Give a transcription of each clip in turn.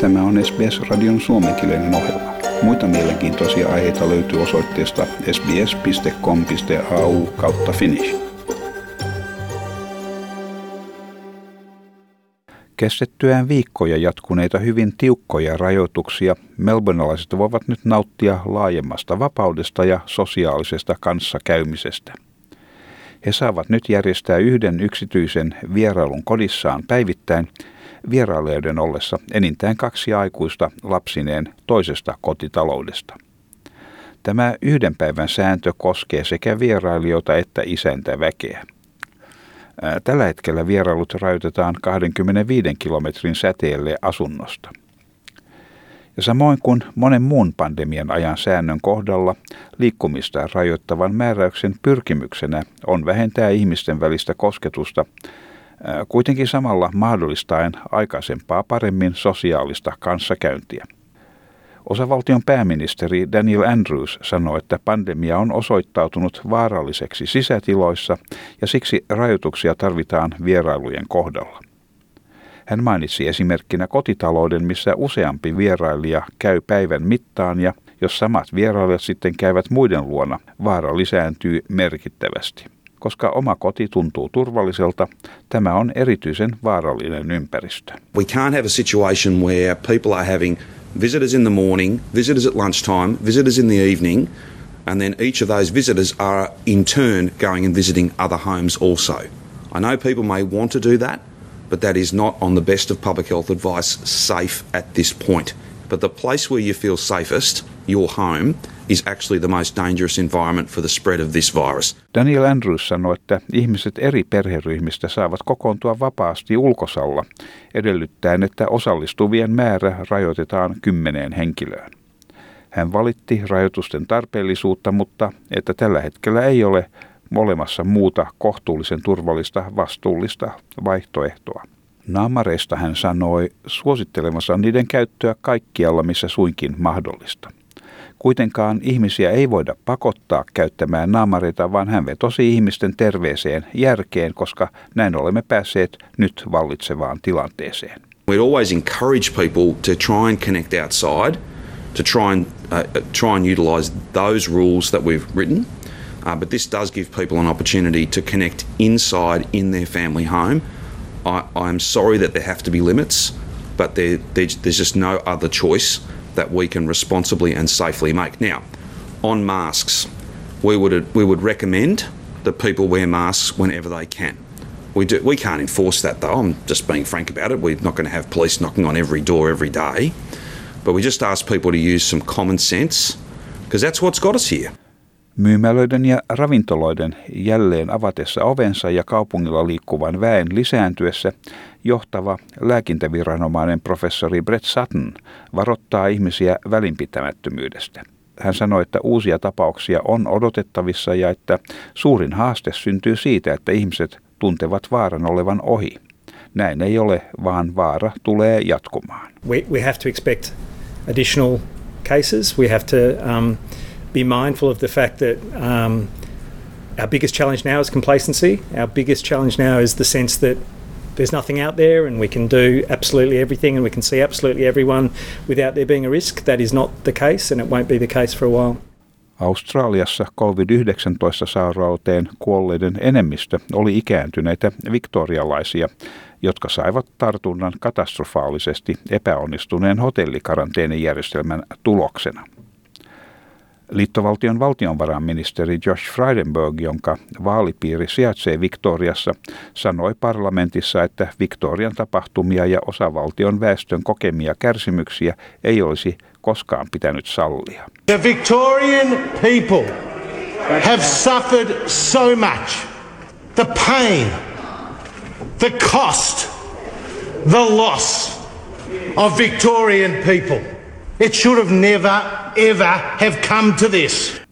Tämä on SBS-radion suomenkielinen ohjelma. Muita mielenkiintoisia aiheita löytyy osoitteesta sbs.com.au kautta finnish. Kestettyään viikkoja jatkuneita hyvin tiukkoja rajoituksia, melbournealaiset voivat nyt nauttia laajemmasta vapaudesta ja sosiaalisesta kanssakäymisestä. He saavat nyt järjestää yhden yksityisen vierailun kodissaan päivittäin vierailijoiden ollessa enintään kaksi aikuista lapsineen toisesta kotitaloudesta. Tämä yhden päivän sääntö koskee sekä vierailijoita että isäntäväkeä. Tällä hetkellä vierailut rajoitetaan 25 kilometrin säteelle asunnosta. Ja samoin kuin monen muun pandemian ajan säännön kohdalla, liikkumista rajoittavan määräyksen pyrkimyksenä on vähentää ihmisten välistä kosketusta, kuitenkin samalla mahdollistaen aikaisempaa paremmin sosiaalista kanssakäyntiä. Osavaltion pääministeri Daniel Andrews sanoi, että pandemia on osoittautunut vaaralliseksi sisätiloissa ja siksi rajoituksia tarvitaan vierailujen kohdalla. Hän mainitsi esimerkkinä kotitalouden, missä useampi vierailija käy päivän mittaan ja jos samat vierailijat sitten käyvät muiden luona, vaara lisääntyy merkittävästi. Koska oma koti tuntuu turvalliselta, tämä on erityisen vaarallinen ympäristö. We can't have a situation where people are having visitors in the morning, visitors at lunchtime, visitors in the evening, and then each of those visitors are in turn going and visiting other homes also. I know people may want to do that, but that is not on the best of public health advice safe at this point. But the place where you feel safest, your home, is actually the most dangerous environment for the spread of this virus. Daniel Andrews sanoi, että ihmiset eri perheryhmistä saavat kokoontua vapaasti ulkosalla, edellyttäen, että osallistuvien määrä rajoitetaan kymmeneen henkilöön. Hän valitti rajoitusten tarpeellisuutta, mutta että tällä hetkellä ei ole olemassa muuta kohtuullisen turvallista vastuullista vaihtoehtoa. Naamareista hän sanoi suosittelemassa niiden käyttöä kaikkialla, missä suinkin mahdollista. Kuitenkaan ihmisiä ei voida pakottaa käyttämään naamareita, vaan hän vetosi ihmisten terveeseen järkeen, koska näin olemme päässeet nyt vallitsevaan tilanteeseen. We always encourage people to try and connect outside, to try and, uh, try and utilize those rules that we've written. Uh, but this does give people an opportunity to connect inside in their family home. I, I'm sorry that there have to be limits, but there, there's, there's just no other choice that we can responsibly and safely make. Now, on masks, we would, we would recommend that people wear masks whenever they can. We, do, we can't enforce that though, I'm just being frank about it. We're not going to have police knocking on every door every day. But we just ask people to use some common sense because that's what's got us here. Myymälöiden ja ravintoloiden jälleen avatessa ovensa ja kaupungilla liikkuvan väen lisääntyessä johtava lääkintäviranomainen professori Brett Sutton varoittaa ihmisiä välinpitämättömyydestä. Hän sanoi, että uusia tapauksia on odotettavissa ja että suurin haaste syntyy siitä, että ihmiset tuntevat vaaran olevan ohi. Näin ei ole, vaan vaara tulee jatkumaan. We, we have to expect additional cases. We have to um, be mindful of the fact that um, our biggest challenge now is complacency. Our biggest challenge now is the sense that there's nothing out there and we can do absolutely everything and we can see absolutely everyone without there being a risk. That is not the case and it won't be the case for a while. Australiassa COVID-19-sairauteen kuolleiden enemmistö oli ikääntyneitä viktorialaisia, jotka saivat tartunnan katastrofaalisesti epäonnistuneen hotellikaranteenijärjestelmän tuloksena. Liittovaltion valtionvarainministeri Josh Frydenberg, jonka vaalipiiri sijaitsee Victoriassa, sanoi parlamentissa, että Victorian tapahtumia ja osavaltion väestön kokemia kärsimyksiä ei olisi koskaan pitänyt sallia. The Victorian people have suffered so much. The pain, the cost, the loss of Victorian people. It should have never, ever have come to this.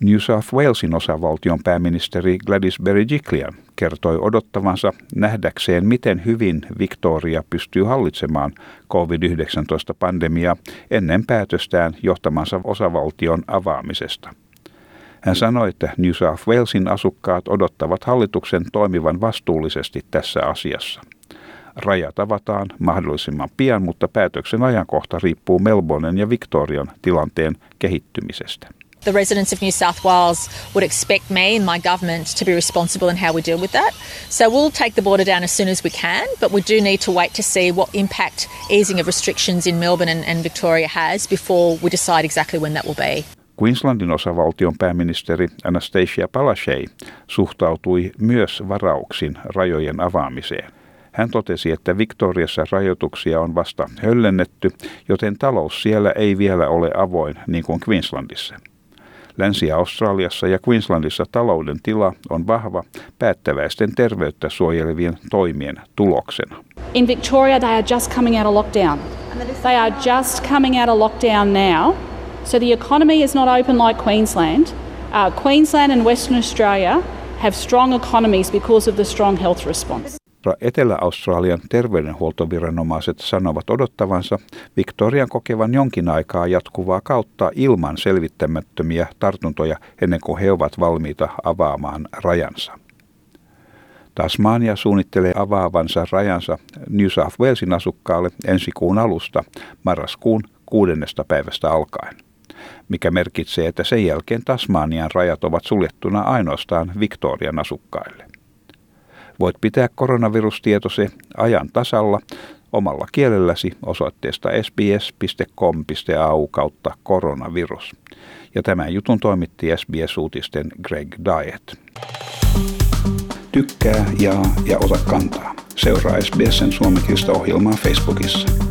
New South Walesin osavaltion pääministeri Gladys Berejiklian kertoi odottavansa nähdäkseen, miten hyvin Victoria pystyy hallitsemaan COVID-19-pandemiaa ennen päätöstään johtamansa osavaltion avaamisesta. Hän sanoi, että New South Walesin asukkaat odottavat hallituksen toimivan vastuullisesti tässä asiassa. Rajat avataan mahdollisimman pian, mutta päätöksen ajankohta riippuu Melbournen ja Victorian tilanteen kehittymisestä. The residents of New South Wales would expect me and my government to be responsible in how we deal with that. So we'll take the border down as soon as we can, but we do need to wait to see what impact easing of restrictions in Melbourne and, and Victoria has before we decide exactly when that will be. Queenslandin osavaltion pääministeri Anastasia Palaszczuk suhtautui myös varauksin rajojen avaamiseen. Hän totesi, että Victoriassa rajoituksia on vasta höllennetty, joten talous siellä ei vielä ole avoin niin kuin Queenslandissa. Länsi-Australiassa ja Queenslandissa talouden tila on vahva päättäväisten terveyttä suojelevien toimien tuloksena. In Victoria they are just coming out of lockdown. They are just coming out of lockdown now. So the economy is not open like Queensland. Uh, Queensland and Western Australia have strong economies because of the strong health response. Etelä-Australian terveydenhuoltoviranomaiset sanovat odottavansa Victorian kokevan jonkin aikaa jatkuvaa kautta ilman selvittämättömiä tartuntoja ennen kuin he ovat valmiita avaamaan rajansa. Tasmania suunnittelee avaavansa rajansa New South Walesin asukkaalle ensi kuun alusta marraskuun kuudennesta päivästä alkaen, mikä merkitsee, että sen jälkeen Tasmanian rajat ovat suljettuna ainoastaan Victorian asukkaille. Voit pitää koronavirustietosi ajan tasalla omalla kielelläsi osoitteesta sbs.com.au kautta koronavirus. Ja tämän jutun toimitti SBS-uutisten Greg Diet. Tykkää, jaa ja ota kantaa. Seuraa SBSn suomenkielistä ohjelmaa Facebookissa.